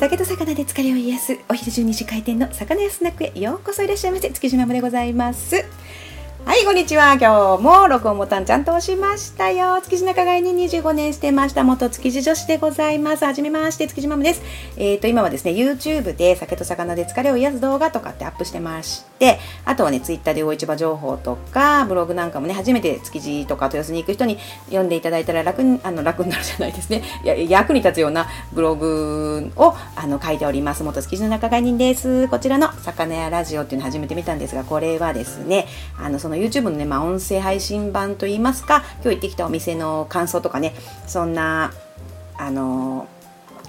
酒と魚で疲れを癒すお昼12時開店の魚屋スナックへようこそいらっしゃいませ。築島でございます。はいこんにちは。今日も録音ボタンちゃんと押しましたよ。築地仲買に25年してました。元築地女子でございます。はじめまして築地ママです。えーと今はですね YouTube で酒と魚で疲れを癒す動画とかってアップしてましてあとはね Twitter で魚市場情報とかブログなんかもね初めて築地とか豊洲に行く人に読んでいただいたら楽にあの楽になるじゃないですね。役に立つようなブログをあの書いております。元築地の仲買人です。こちらの魚屋ラジオっていうのを初めて見たんですがこれはですねあのその YouTube のね、まあ、音声配信版といいますか今日行ってきたお店の感想とかねそんなあの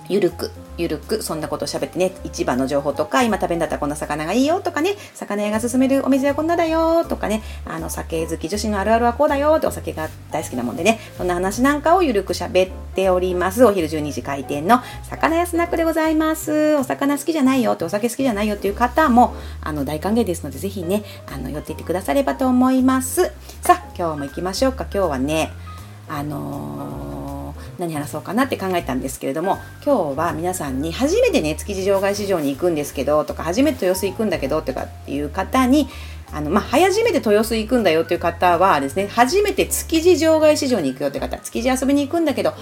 ゆるくゆるくそんなことを喋ってね。市場の情報とか今食べんだったらこんな魚がいいよとかね。魚屋が勧めるお店はこんなだよとかね。あの酒好き女子のあるあるはこうだよってお酒が大好きなもんでね。そんな話なんかをゆるく喋っております。お昼12時開店の魚屋スナックでございます。お魚好きじゃないよってお酒好きじゃないよっていう方もあの大歓迎ですのでぜひねあの寄っていってくださればと思います。さあ今日も行きましょうか。今日はねあのー何話そうかなって考えたんですけれども今日は皆さんに初めてね築地場外市場に行くんですけどとか初めて豊洲行くんだけどとかっていう方にあのまあ、初めて豊洲行くんだよという方はですね初めて築地場外市場に行くよって方築地遊びに行くんだけど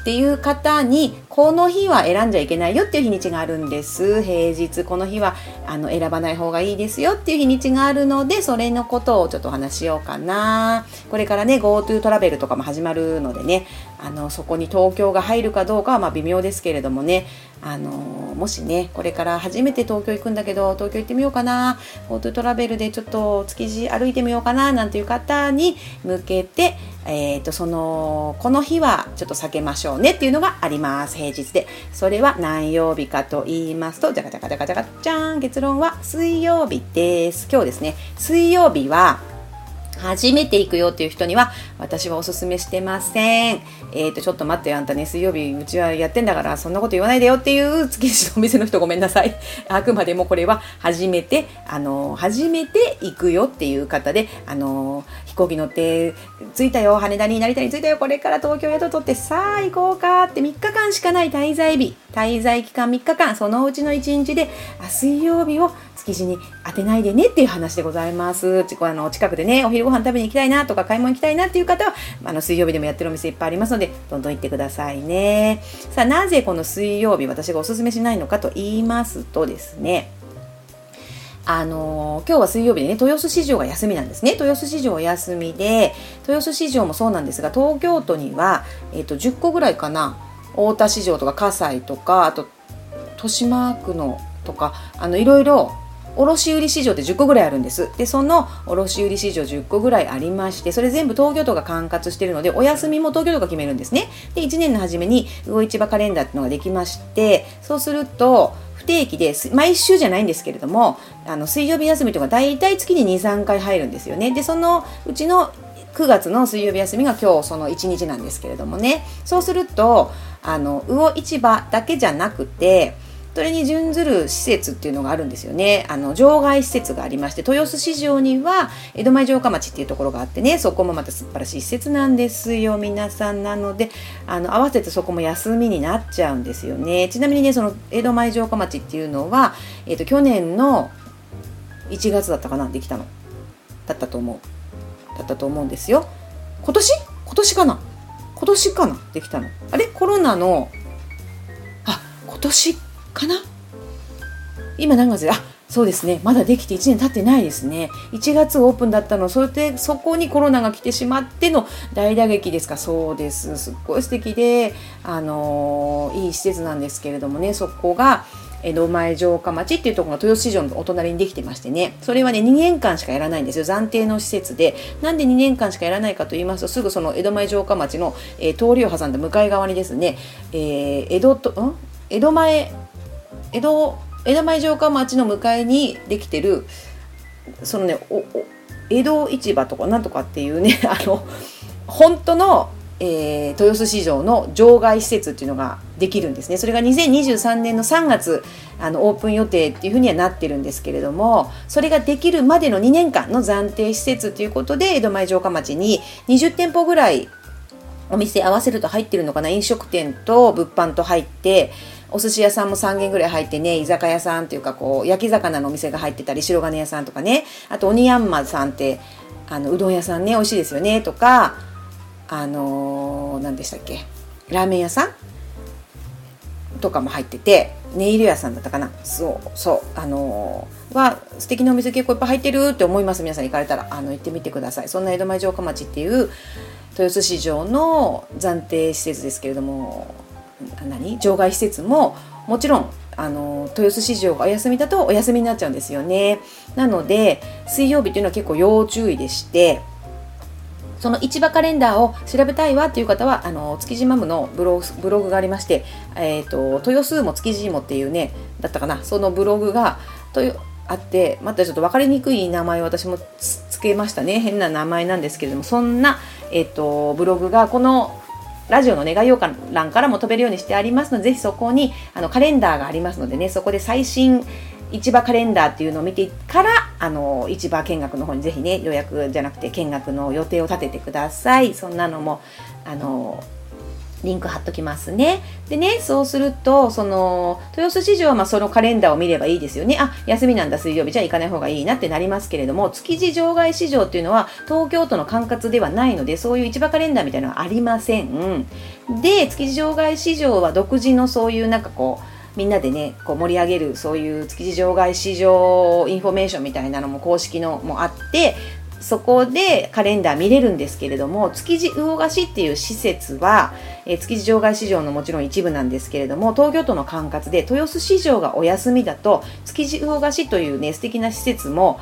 っていう方にこの日は選んじゃいけないよっていう日にちがあるんです。平日この日はあの選ばない方がいいですよっていう日にちがあるのでそれのことをちょっとお話しようかな。これからね GoTo トラベルとかも始まるのでねあのそこに東京が入るかどうかはま微妙ですけれどもねあのもしねこれから初めて東京行くんだけど東京行ってみようかな。GoTo トラベルでちょっと築地歩いてみようかななんていう方に向けて、えーと、そのこの日はちょっと避けましょうねっていうのがあります平日で。それは何曜日かと言いますとじゃかじゃかじゃかじゃかじゃん結論は水曜日です今日ですね水曜日は初めて行くよっていう人には私はおすすめしてません。えっ、ー、と、ちょっと待ってよ、あんたね、水曜日うちはやってんだからそんなこと言わないでよっていう築地のお店の人ごめんなさい。あくまでもこれは初めて、あの、初めて行くよっていう方で、あの、飛行機乗って着いたよ、羽田に成田に着いたよ、これから東京宿取ってさあ行こうかって3日間しかない滞在日、滞在期間3日間、そのうちの1日で、あ水曜日を築地に当てないでねっていう話でございます。あの近くでね、お昼ご飯食べに行きたいなとか買い物行きたいなっていう方は、あの水曜日でもやってるお店いっぱいありますので、どんどん行ってくださいね。さあ、なぜこの水曜日私がおすすめしないのかと言いますとですね、あのー、今日は水曜日でね、豊洲市場が休みなんですね。豊洲市場お休みで、豊洲市場もそうなんですが、東京都には、えっ、ー、と、10個ぐらいかな、太田市場とか葛西とか、あと、豊島区のとか、あの、いろいろ卸売市場って10個ぐらいあるんです。でその卸売市場10個ぐらいありましてそれ全部東京都が管轄しているのでお休みも東京都が決めるんですね。で1年の初めに魚市場カレンダーっていうのができましてそうすると不定期で毎週じゃないんですけれどもあの水曜日休みとか大体月に23回入るんですよね。でそのうちの9月の水曜日休みが今日その1日なんですけれどもね。そうするとあの魚市場だけじゃなくてそれに準ずる施設っていうのがあるんですよね。あの場外施設がありまして豊洲市場には江戸前城下町っていうところがあってねそこもまた素晴らしい施設なんですよ皆さんなのであの合わせてそこも休みになっちゃうんですよね。ちなみにねその江戸前城下町っていうのは、えーと、去年の1月だったかなできたの。だったと思う。だったと思うんですよ。今年？今年かな？今年かな？できたの。あれ？コロナのあ今年？かな？今何月？であそうですね。まだできて1年経ってないですね。1月オープンだったの。それでそこにコロナが来てしまっての大打撃ですか？そうです。すっごい素敵であの、いい施設なんですけれどもね。そこが江戸前城下町っていうところが豊洲市場のお隣にできてましてね。それはね2年間しかやらないんですよ。暫定の施設で。なんで2年間しかやらないかと言いますとすぐその江戸前城下町の、えー、通りを挟んだ向かい側にですね、えー、江戸とん？江戸前江戸江戸前城下町の向かいにできてるそのね江戸市場とかなんとかっていうね あの本当の、えー、豊洲市場の場外施設っていうのができるんですね。それが2023年の3月あのオープン予定っていうふうにはなってるんですけれどもそれができるまでの2年間の暫定施設ということで江戸前城下町に20店舗ぐらいお店合わせると入ってるのかな。飲食店と物販と入ってお寿司屋さんも3軒ぐらい入ってね居酒屋さんっていうかこう焼き魚のお店が入ってたり白金屋さんとかね。あと鬼ヤンマさんってあのうどん屋さんね美味しいですよねとかあのー、何でしたっけ？ラーメン屋さん？とかも入っててネイル屋さんだったかな？そうそうあのー、は素敵なお店結構いっぱい入ってるって思います。皆さん行かれたらあの行ってみてください。そんな江戸前城下町っていう豊洲市場の暫定施設ですけれども何？場外施設ももちろんあの豊洲市場がお休みだとお休みになっちゃうんですよね。なので水曜日というのは結構要注意でしてその市場カレンダーを調べたいわっていう方はあの築地マムのブログブログがありまして、えーと、豊洲も築地もっていうねだったかな。そのブログがとあってまたちょっと分かりにくい名前を私もつけましたね。変な名前なんですけれどもそんな、えーと、ブログがこのラジオの願いよう欄からも飛べるようにしてありますのでぜひそこにあのカレンダーがありますのでねそこで最新市場カレンダーっていうのを見てからあの市場見学の方にぜひね予約じゃなくて見学の予定を立ててください。そんなのもあのリンク貼っときますね。でね、そうすると、その、豊洲市場はまそのカレンダーを見ればいいですよね。あ、休みなんだ、水曜日、じゃ行かない方がいいなってなりますけれども、築地場外市場っていうのは東京都の管轄ではないので、そういう市場カレンダーみたいなのはありません。で、築地場外市場は独自のそういうなんかこう、みんなでねこう盛り上げるそういう築地場外市場インフォメーションみたいなのも公式のもあってそこでカレンダー見れるんですけれども築地魚河岸っていう施設は、え、築地場外市場のもちろん一部なんですけれども東京都の管轄で豊洲市場がお休みだと築地魚河岸というね素敵な施設も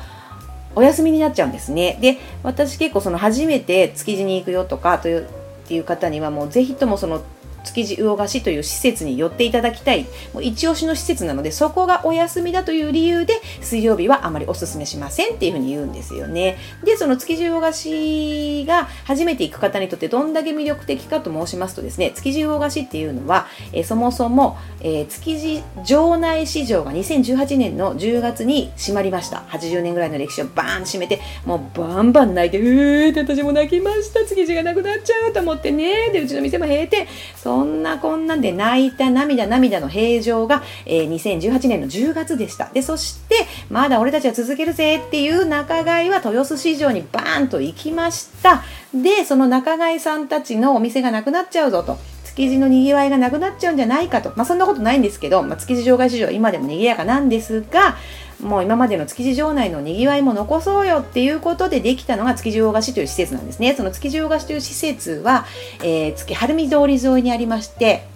お休みになっちゃうんですね。で私結構その初めて築地に行くよとかというっていう方にはもうぜひともその築地魚河岸という施設に寄っていただきたい。もう一押しの施設なのでそこがお休みだという理由で水曜日はあまりおすすめしませんっていうふうに言うんですよね。でその築地魚河岸が初めて行く方にとってどんだけ魅力的かと申しますとですね築地魚河岸っていうのは、えー、そもそも、えー、築地場内市場が2018年の10月に閉まりました。80年ぐらいの歴史をバーン閉めてもうバンバン泣いてうーって私も泣きました。築地がなくなっちゃうと思ってね。でうちの店も閉店。そそんなこんなんで泣いた涙涙の平常が、えー、2018年の10月でした。で、そして、まだ俺たちは続けるぜっていう仲買は豊洲市場にバーンと行きました。で、その仲買さんたちのお店がなくなっちゃうぞと。築地のにぎわいがなくなっちゃうんじゃないかと。まあそんなことないんですけど、まあ、築地場外市場は今でも賑やかなんですが、もう今までの築地場内のにぎわいも残そうよっていうことでできたのが築地大菓子という施設なんですね。その築地大菓子という施設は、えー、月晴海通り沿いにありまして、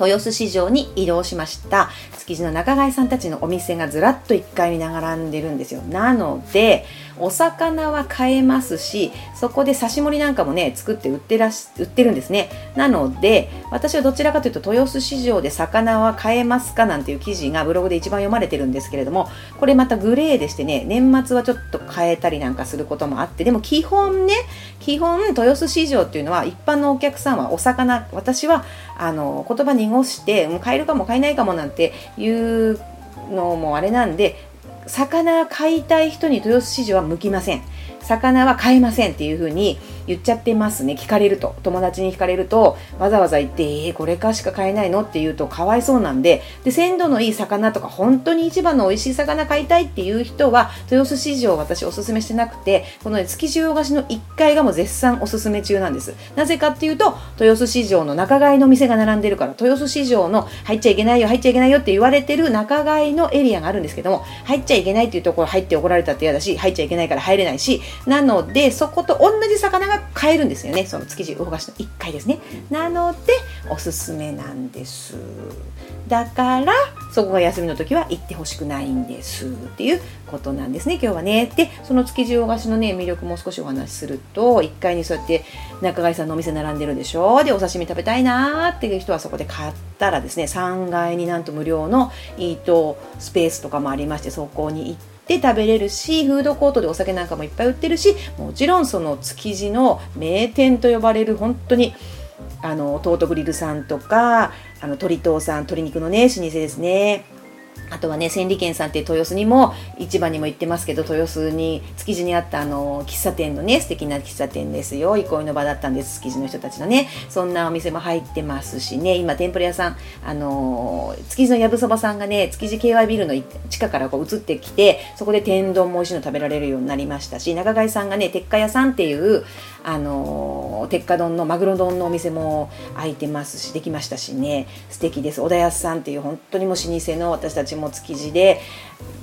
豊洲市場に移動しました築地の仲買さんたちのお店がずらっと1階に並んでるんですよなのでお魚は買えますしそこで刺し盛りなんかもね作って売ってらし売ってるんですね。なので私はどちらかというと豊洲市場で魚は買えますかなんていう記事がブログで一番読まれてるんですけれどもこれまたグレーでしてね年末はちょっと変えたりなんかすることもあってでも基本ね基本豊洲市場っていうのは一般のお客さんはお魚私はあの言葉濁して買えるかも買えないかもなんていうのもあれなんで魚買いたい人に豊洲市場は向きません。魚は買えませんっていうふうに言っちゃってますね。聞かれると。友達に聞かれるとわざわざ言ってえー、これかしか買えないのって言うとかわいそうなんで。で鮮度のいい魚とか本当に一番の美味しい魚買いたいっていう人は豊洲市場私おすすめしてなくてこの、ね、築地洋菓子の1階がもう絶賛おすすめ中なんです。なぜかっていうと豊洲市場の仲買の店が並んでるから豊洲市場の入っちゃいけないよ入っちゃいけないよって言われてる仲買のエリアがあるんですけども入っちゃいけないっていうところ入って怒られたって嫌だし入っちゃいけないから入れないしなのでそこと同じ魚がが買えるんですよね。その築地魚河岸の1階ですね。なのでおすすめなんです。だからそこが休みの時は行ってほしくないんですっていうことなんですね。今日はね。でその築地魚河岸のね魅力も少しお話しすると1階にそうやって中貝さんのお店並んでるでしょ。でお刺身食べたいなーっていう人はそこで買ったらですね3階になんと無料のイートスペースとかもありましてそこに行ってで食べれるしフードコートでお酒なんかもいっぱい売ってるしもちろんその築地の名店と呼ばれる本当にあのトートグリルさんとかあの鶏藤さん鶏肉のね老舗ですね。あとはね千里軒さんって豊洲にも市場にも行ってますけど豊洲に築地にあったあの喫茶店のね素敵な喫茶店ですよ。憩いの場だったんです築地の人たちのね。そんなお店も入ってますしね。今天ぷら屋さんあの築地のやぶそばさんがね築地 KY ビルの地下からこう移ってきてそこで天丼も美味しいの食べられるようになりましたし中貝さんがね鉄火屋さんっていうあの鉄火丼のマグロ丼のお店も開いてますしできましたしね。素敵です。小田康さんっていう本当にもう老舗の私たちも築地で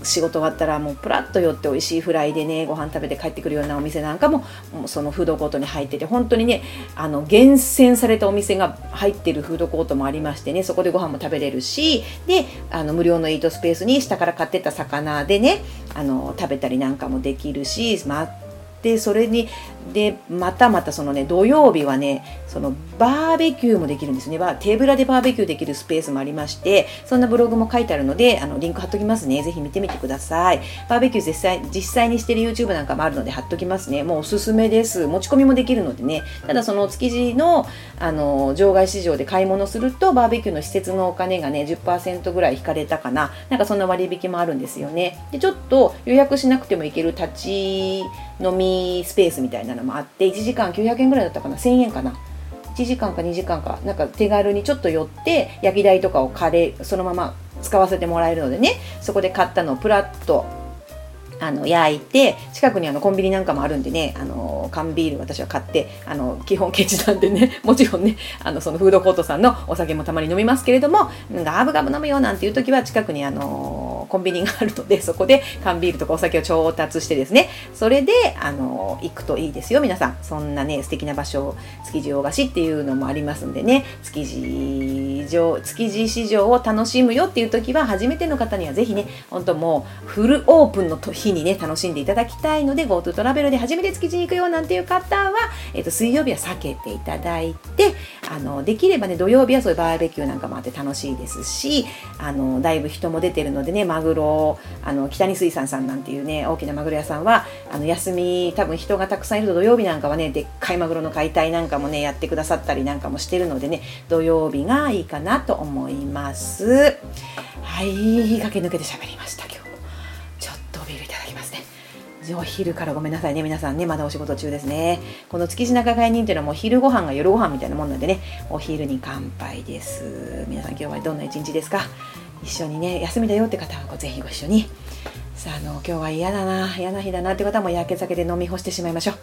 仕事終わったらもうプラッと寄って美味しいフライでねご飯食べて帰ってくるようなお店なんかももうそのフードコートに入ってて本当にねあの厳選されたお店が入ってるフードコートもありましてねそこでご飯も食べれるしであの無料のイートスペースに下から買ってた魚でねあの食べたりなんかもできるし、まあでそれにでまたまたそのね土曜日はねそのバーベキューもできるんですね。手ぶらでバーベキューできるスペースもありましてそんなブログも書いてあるのであのリンク貼っときますね。ぜひ見てみてください。バーベキュー実際実際にしてる YouTube なんかもあるので貼っときますね。もうおすすめです。持ち込みもできるのでね。ただその築地のあの場外市場で買い物するとバーベキューの施設のお金がね10%ぐらい引かれたかな。なんかそんな割引もあるんですよね。でちょっと予約しなくてもいける立ち飲みスペースみたいなのもあって1時間900円ぐらいだったかな。1000円かな。1時間か2時間か。なんか手軽にちょっと寄って焼き台とかを借りそのまま使わせてもらえるのでね。そこで買ったのをプラッとあの焼いて近くにあのコンビニなんかもあるんでねあの缶ビール私は買ってあの基本ケチなんでね もちろんねあのそのフードコートさんのお酒もたまに飲みますけれどもガブガブ飲むよなんていう時は近くにあのコンビニがあるのでそこで缶ビールとかお酒を調達してですね。それであの行くといいですよ皆さん。そんなね素敵な場所築地大菓子っていうのもありますんでね。築地場築地市場を楽しむよっていう時は初めての方にはぜひね本当もうフルオープンの日にね楽しんでいただきたいので GoTo トラベルで初めて築地に行くよなんていう方は、えー、と水曜日は避けていただいてあのできればね土曜日はそういうバーベキューなんかもあって楽しいですしあのだいぶ人も出てるのでねマグロあの北に水産さんなんていうね大きなマグロ屋さんはあの休み多分人がたくさんいると土曜日なんかはねでっかいマグロの解体なんかもねやってくださったりなんかもしてるのでね土曜日がいいかなと思います。はい駆け抜けて喋りました今日。ちょっとビールいただきますね。お昼からごめんなさいね皆さんねまだお仕事中ですね。この築地仲買人っていうのはもう昼ご飯が夜ご飯みたいなもんなんでねお昼に乾杯です。皆さん今日はどんな一日ですか？一緒にね休みだよって方はぜひご一緒に。さああの今日は嫌だな嫌な日だなって方もうやけ酒で飲み干してしまいましょう。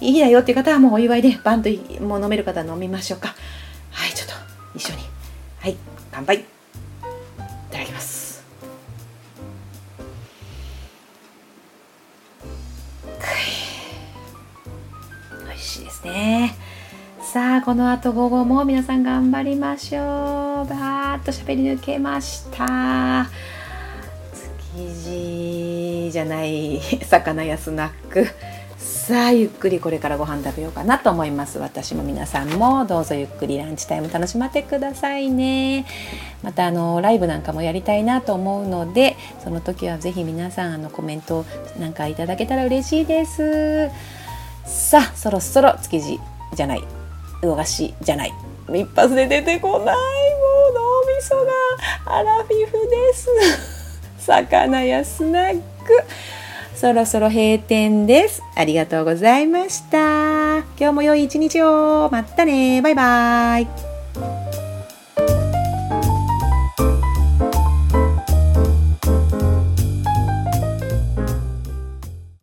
いい日だよって方はもうお祝いでバンともう飲める方は飲みましょうか。はいちょっと一緒に。はい乾杯。この後午後も皆さん頑張りましょう。バーッと喋り抜けました。築地じゃない魚やスナック。さあゆっくりこれからご飯食べようかなと思います。私も皆さんもどうぞゆっくりランチタイム楽しまってくださいね。またあのライブなんかもやりたいなと思うのでその時はぜひ皆さんあのコメントなんかいただけたら嬉しいです。さあそろそろ築地じゃない。魚菓子じゃない。一発で出てこないもう脳みそがアラフィフです。魚やスナック。そろそろ閉店です。ありがとうございました。今日も良い一日を。またね。バイバイ。